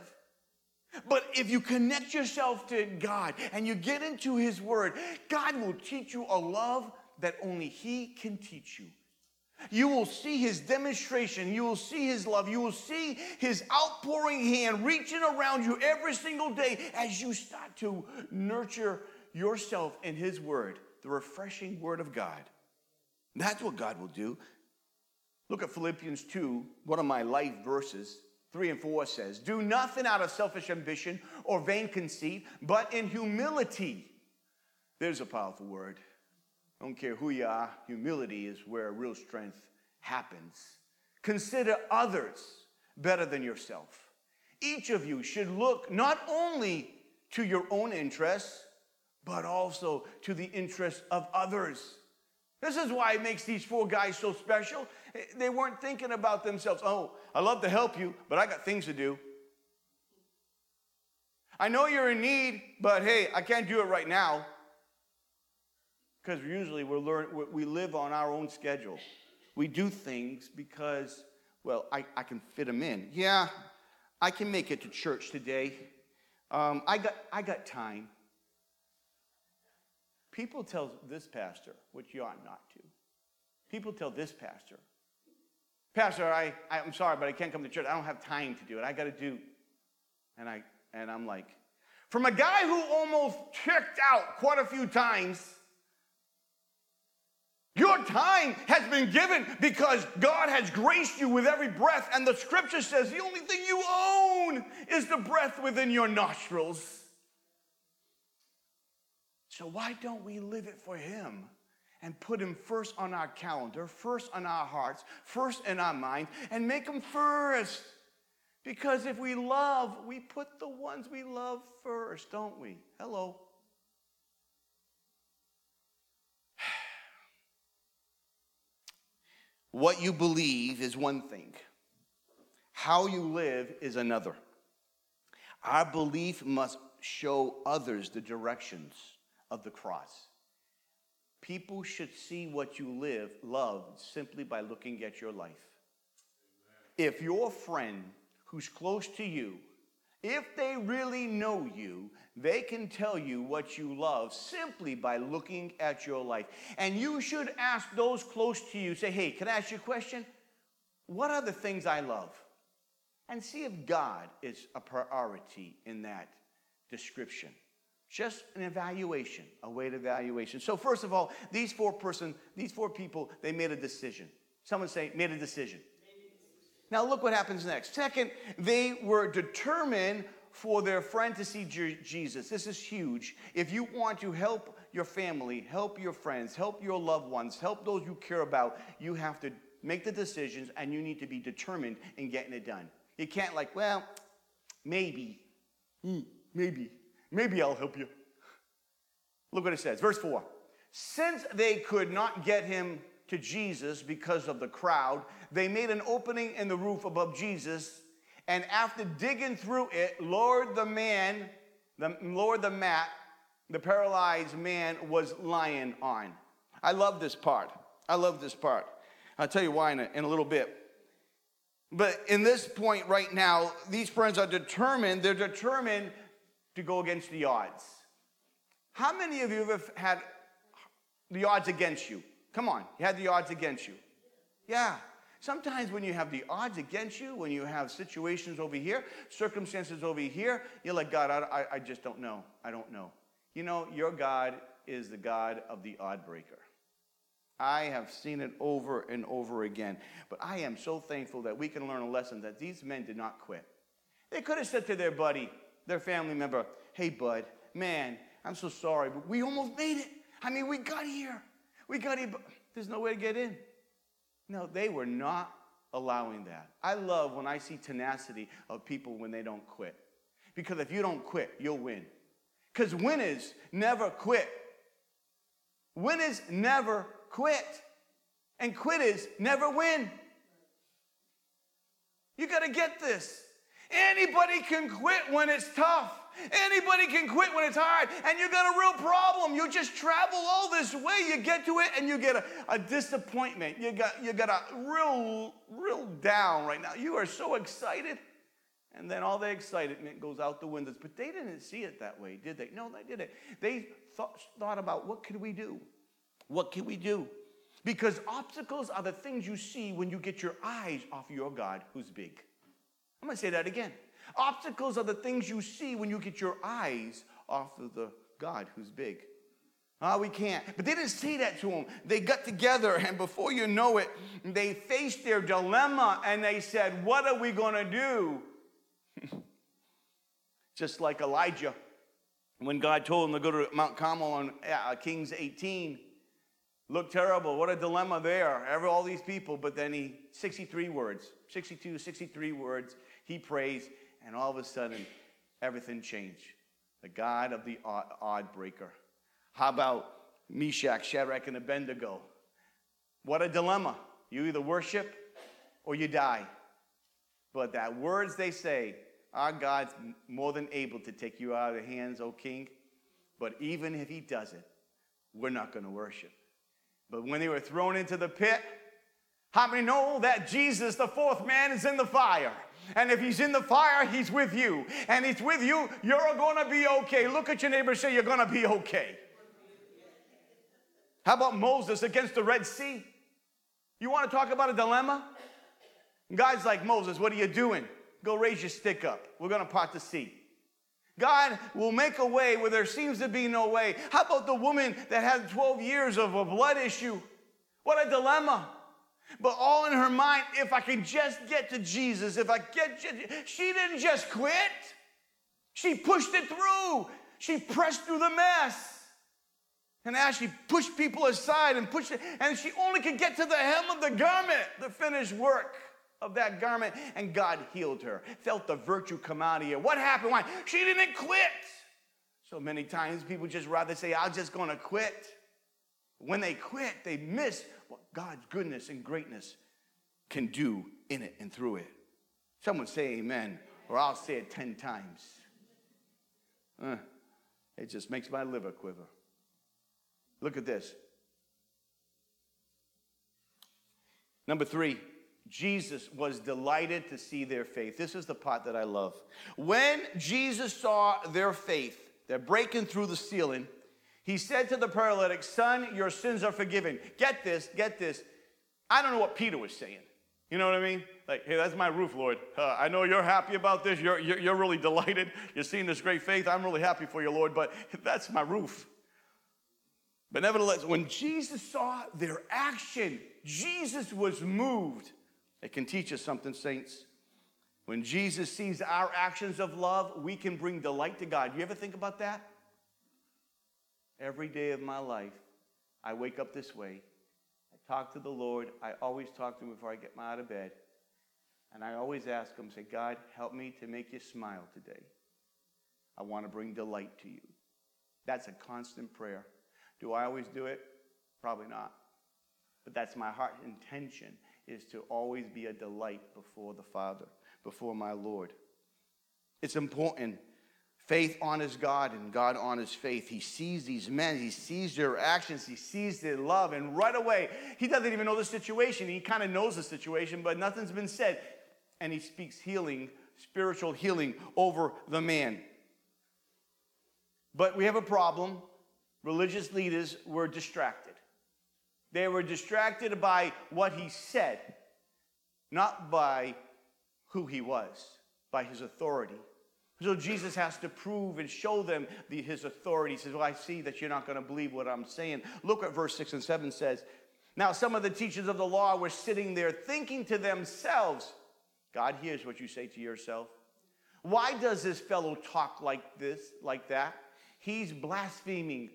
[SPEAKER 2] But if you connect yourself to God and you get into His Word, God will teach you a love that only He can teach you. You will see his demonstration. You will see his love. You will see his outpouring hand reaching around you every single day as you start to nurture yourself in his word, the refreshing word of God. That's what God will do. Look at Philippians 2, one of my life verses. 3 and 4 says, Do nothing out of selfish ambition or vain conceit, but in humility. There's a powerful word Don't care who you are, humility is where real strength happens. Consider others better than yourself. Each of you should look not only to your own interests, but also to the interests of others. This is why it makes these four guys so special. They weren't thinking about themselves. Oh, I love to help you, but I got things to do. I know you're in need, but hey, I can't do it right now. Because usually we learn, we live on our own schedule. We do things because, well, I, I can fit them in. Yeah, I can make it to church today. Um, I, got, I got time. People tell this pastor, which you ought not to. People tell this pastor, Pastor, I, I, am sorry, but I can't come to church. I don't have time to do it. I got to do. And, I, and I'm like, from a guy who almost checked out quite a few times your time has been given because God has graced you with every breath, and the scripture says the only thing you own is the breath within your nostrils. So, why don't we live it for Him and put Him first on our calendar, first on our hearts, first in our mind, and make Him first? Because if we love, we put the ones we love first, don't we? Hello. What you believe is one thing, how you live is another. Our belief must show others the directions of the cross. People should see what you live, love, simply by looking at your life. If your friend who's close to you, if they really know you, they can tell you what you love simply by looking at your life. And you should ask those close to you, say, hey, can I ask you a question? What are the things I love? And see if God is a priority in that description. Just an evaluation, a weight evaluation. So, first of all, these four person, these four people, they made a decision. Someone say, made a decision. Now, look what happens next. Second, they were determined for their friend to see Jesus. This is huge. If you want to help your family, help your friends, help your loved ones, help those you care about, you have to make the decisions and you need to be determined in getting it done. You can't, like, well, maybe, hmm, maybe, maybe I'll help you. Look what it says, verse 4. Since they could not get him to Jesus because of the crowd, they made an opening in the roof above Jesus and after digging through it, lowered the man, the, lowered the mat, the paralyzed man was lying on. I love this part. I love this part. I'll tell you why in a, in a little bit. But in this point right now, these friends are determined, they're determined to go against the odds. How many of you have had the odds against you? Come on, you had the odds against you. Yeah. Sometimes when you have the odds against you, when you have situations over here, circumstances over here, you're like, God, I, I just don't know. I don't know. You know, your God is the God of the odd breaker. I have seen it over and over again. But I am so thankful that we can learn a lesson that these men did not quit. They could have said to their buddy, their family member, Hey, bud, man, I'm so sorry, but we almost made it. I mean, we got here. We got but there's no way to get in. No, they were not allowing that. I love when I see tenacity of people when they don't quit. Because if you don't quit, you'll win. Because winners never quit. Winners never quit. And quitters never win. You got to get this. Anybody can quit when it's tough. Anybody can quit when it's hard. And you got a real problem. You just travel all this way. You get to it and you get a, a disappointment. You got, you got a real, real down right now. You are so excited. And then all the excitement goes out the windows. But they didn't see it that way, did they? No, they didn't. They thought, thought about what could we do? What can we do? Because obstacles are the things you see when you get your eyes off your God who's big. I'm to say that again. Obstacles are the things you see when you get your eyes off of the God who's big. Ah, oh, we can't. But they didn't say that to him. They got together, (laughs) and before you know it, they faced their dilemma and they said, What are we going to do? (laughs) Just like Elijah, when God told him to go to Mount Carmel on uh, Kings 18, looked terrible. What a dilemma there. Every, all these people, but then he, 63 words, 62, 63 words, he prays, and all of a sudden, everything changed. The God of the odd, breaker. How about Meshach, Shadrach, and Abednego? What a dilemma. You either worship or you die. But that words they say, our God's more than able to take you out of the hands, O king. But even if he does it, we're not going to worship. But when they were thrown into the pit, how many know that Jesus, the fourth man, is in the fire? And if he's in the fire, he's with you. And he's with you, you're to be okay. Look at your neighbor say, You're to be okay. How about Moses against the Red Sea? You want to talk about a dilemma? Guys like Moses, what are you doing? Go raise your stick up. We're to part the sea. God will make a way where there seems to be no way. How about the woman that had 12 years of a blood issue? What a dilemma. But all in her mind, if I can just get to Jesus, if I get, she didn't just quit. She pushed it through. She pressed through the mess. And as she pushed people aside and pushed it, and she only could get to the hem of the garment, the finished work of that garment, and God healed her. Felt the virtue come out of you. What happened? Why? She didn't quit. So many times people just rather say, I'm just to quit. When they quit, they miss what God's goodness and greatness can do in it and through it. Someone say amen, or I'll say it 10 times. Uh, it just makes my liver quiver. Look at this. Number three, Jesus was delighted to see their faith. This is the part that I love. When Jesus saw their faith, they're breaking through the ceiling, he said to the paralytic, Son, your sins are forgiven. Get this, get this. I don't know what Peter was saying. You know what I mean? Like, hey, that's my roof, Lord. Uh, I know you're happy about this. You're, you're, you're really delighted. You're seeing this great faith. I'm really happy for you, Lord, but that's my roof. But nevertheless, when Jesus saw their action, Jesus was moved. It can teach us something, saints. When Jesus sees our actions of love, we can bring delight to God. You ever think about that? Every day of my life, I wake up this way. I talk to the Lord. I always talk to him before I get out of bed. And I always ask him, say, God, help me to make you smile today. I want to bring delight to you. That's a constant prayer. Do I always do it? Probably not. But that's my heart intention is to always be a delight before the Father, before my Lord. It's important. Faith honors God, and God honors faith. He sees these men, he sees their actions, he sees their love, and right away, he doesn't even know the situation. He kind of knows the situation, but nothing's been said. And he speaks healing, spiritual healing over the man. But we have a problem. Religious leaders were distracted. They were distracted by what he said, not by who he was, by his authority. So Jesus has to prove and show them the, his authority. He says, Well, I see that you're not going to believe what I'm saying. Look at verse 6 and 7 says, Now some of the teachers of the law were sitting there thinking to themselves, God hears what you say to yourself. Why does this fellow talk like this, like that? He's blaspheming.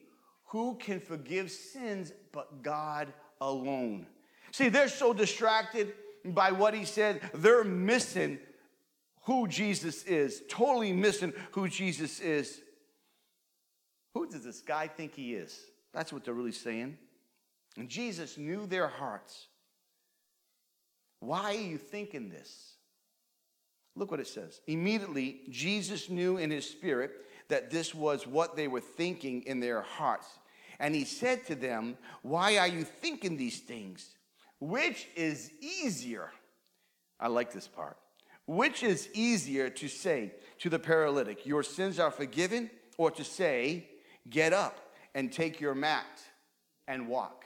[SPEAKER 2] Who can forgive sins but God alone? See, they're so distracted by what he said, they're missing who Jesus is, totally missing who Jesus is. Who does this guy think he is? That's what they're really saying. And Jesus knew their hearts. Why are you thinking this? Look what it says. Immediately, Jesus knew in his spirit that this was what they were thinking in their hearts. And he said to them, Why are you thinking these things? Which is easier? I like this part. Which is easier to say to the paralytic, Your sins are forgiven, or to say, Get up and take your mat and walk?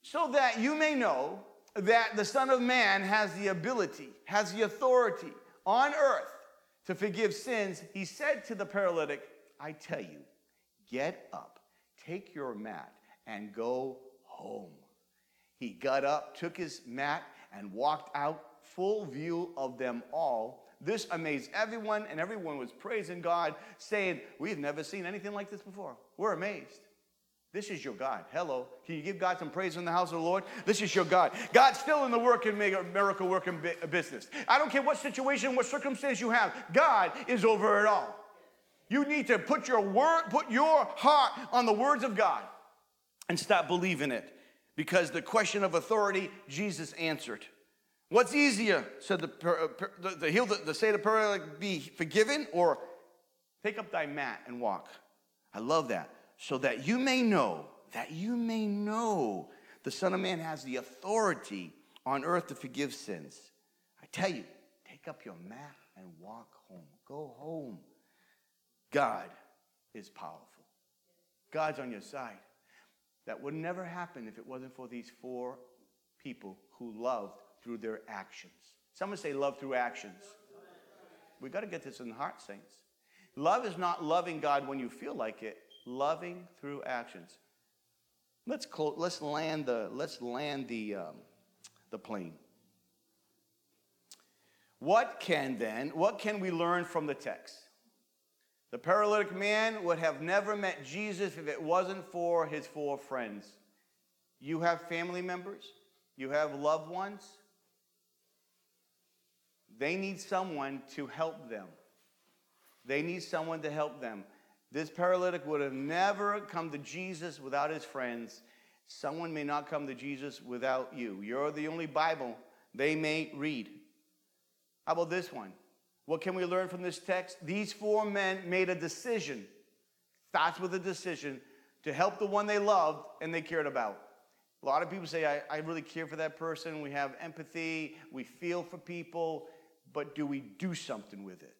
[SPEAKER 2] So that you may know that the Son of Man has the ability, has the authority on earth to forgive sins, he said to the paralytic, I tell you, get up, take your mat, and go home. He got up, took his mat, and walked out, full view of them all. This amazed everyone, and everyone was praising God, saying, We've never seen anything like this before. We're amazed. This is your God. Hello. Can you give God some praise in the house of the Lord? This is your God. God's still in the work working miracle working business. I don't care what situation, what circumstance you have. God is over it all. You need to put your word, put your heart on the words of God and stop believing it. Because the question of authority, Jesus answered. What's easier? Said uh, the, the, the, heal the, the say the paralytic be forgiven or take up thy mat and walk. I love that so that you may know, that you may know the Son of Man has the authority on earth to forgive sins. I tell you, take up your mat and walk home. Go home. God is powerful. God's on your side. That would never happen if it wasn't for these four people who loved through their actions. Someone say love through actions. We got to get this in the heart, saints. Love is not loving God when you feel like it loving through actions. Let's, let's land the, let's land the, um, the plane. What can then, what can we learn from the text? The paralytic man would have never met Jesus if it wasn't for his four friends. You have family members, you have loved ones. They need someone to help them. They need someone to help them. This paralytic would have never come to Jesus without his friends. Someone may not come to Jesus without you. You're the only Bible they may read. How about this one? What can we learn from this text? These four men made a decision, starts with a decision, to help the one they loved and they cared about. A lot of people say, I, I really care for that person. We have empathy, we feel for people, but do we do something with it?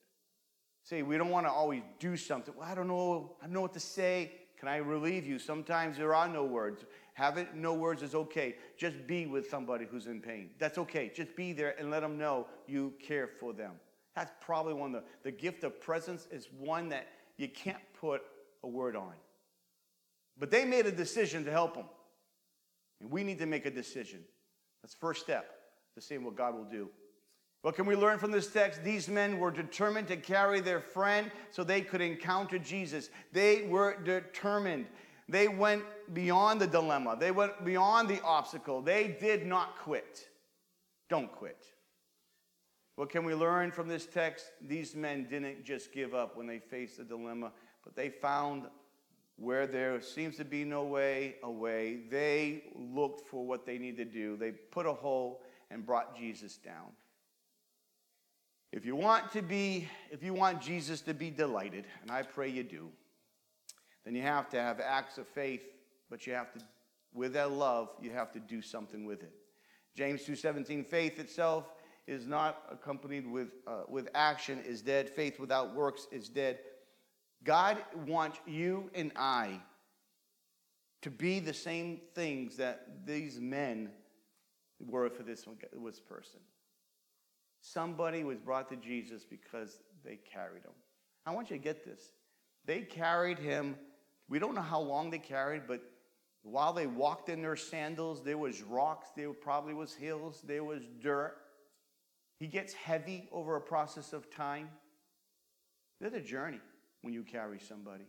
[SPEAKER 2] See, we don't want to always do something. Well, I don't know. I don't know what to say. Can I relieve you? Sometimes there are no words. Having no words is okay. Just be with somebody who's in pain. That's okay. Just be there and let them know you care for them. That's probably one of the, the gift of presence is one that you can't put a word on. But they made a decision to help them. And we need to make a decision. That's first step to seeing what God will do. What can we learn from this text? These men were determined to carry their friend so they could encounter Jesus. They were determined. They went beyond the dilemma, they went beyond the obstacle. They did not quit. Don't quit. What can we learn from this text? These men didn't just give up when they faced the dilemma, but they found where there seems to be no way away. They looked for what they needed to do. They put a hole and brought Jesus down. If you want to be, if you want Jesus to be delighted, and I pray you do, then you have to have acts of faith, but you have to, with that love, you have to do something with it. James 2:17, faith itself is not accompanied with, uh, with action is dead. Faith without works is dead. God wants you and I to be the same things that these men were for this, this person. Somebody was brought to Jesus because they carried him. I want you to get this. They carried him. We don't know how long they carried, but while they walked in their sandals, there was rocks, there probably was hills, there was dirt. He gets heavy over a process of time. There's a journey when you carry somebody.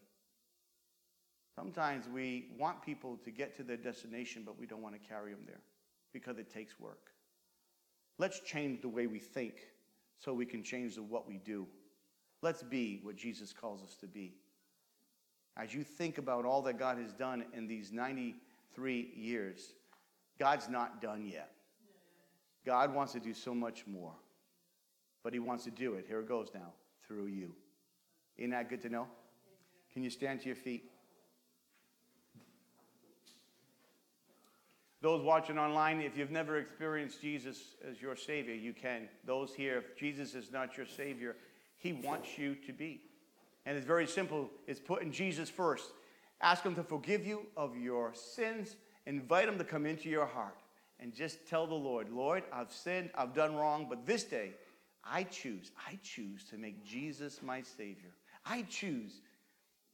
[SPEAKER 2] Sometimes we want people to get to their destination, but we don't want to carry them there because it takes work. Let's change the way we think so we can change the what we do. Let's be what Jesus calls us to be. As you think about all that God has done in these 93 years, God's not done yet. God wants to do so much more, but He wants to do it. Here it goes now through you. Isn't that good to know? Can you stand to your feet? Those watching online, if you've never experienced Jesus as your Savior, you can. Those here, if Jesus is not your Savior, He wants you to be. And it's very simple it's putting Jesus first. Ask Him to forgive you of your sins, invite Him to come into your heart, and just tell the Lord, Lord, I've sinned, I've done wrong, but this day, I choose, I choose to make Jesus my Savior. I choose,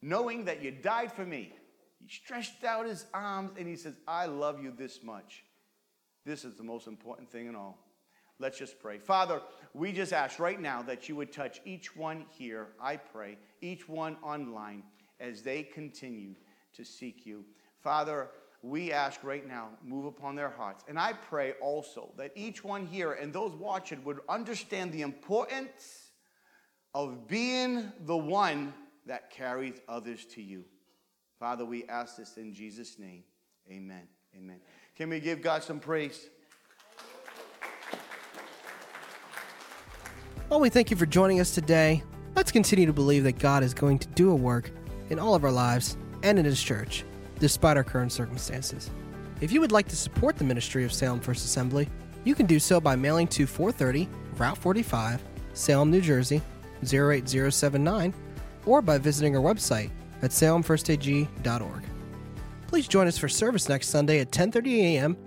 [SPEAKER 2] knowing that you died for me, he stretched out his arms and he says, I love you this much. This is the most important thing in all. Let's just pray. Father, we just ask right now that you would touch each one here, I pray, each one online as they continue to seek you. Father, we ask right now, move upon their hearts. And I pray also that each one here and those watching would understand the importance of being the one that carries others to you. Father, we ask this in Jesus' name. Amen. Amen. Can we give God some praise?
[SPEAKER 5] Well, we thank you for joining us today. Let's continue to believe that God is going to do a work in all of our lives and in His church, despite our current circumstances. If you would like to support the ministry of Salem First Assembly, you can do so by mailing to 430 Route 45, Salem, New Jersey 08079, or by visiting our website at salemfirstag.org. Please join us for service next Sunday at 10:30 a.m.,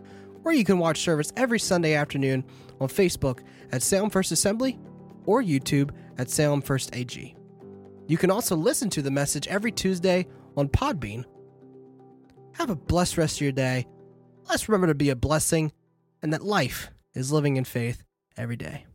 [SPEAKER 5] or you can watch service every Sunday afternoon on Facebook at Salem First Assembly or YouTube at Salem First AG. You can also listen to the message every Tuesday on Podbean. Have a blessed rest of your day. Let's remember to be a blessing and that life is living in faith every day.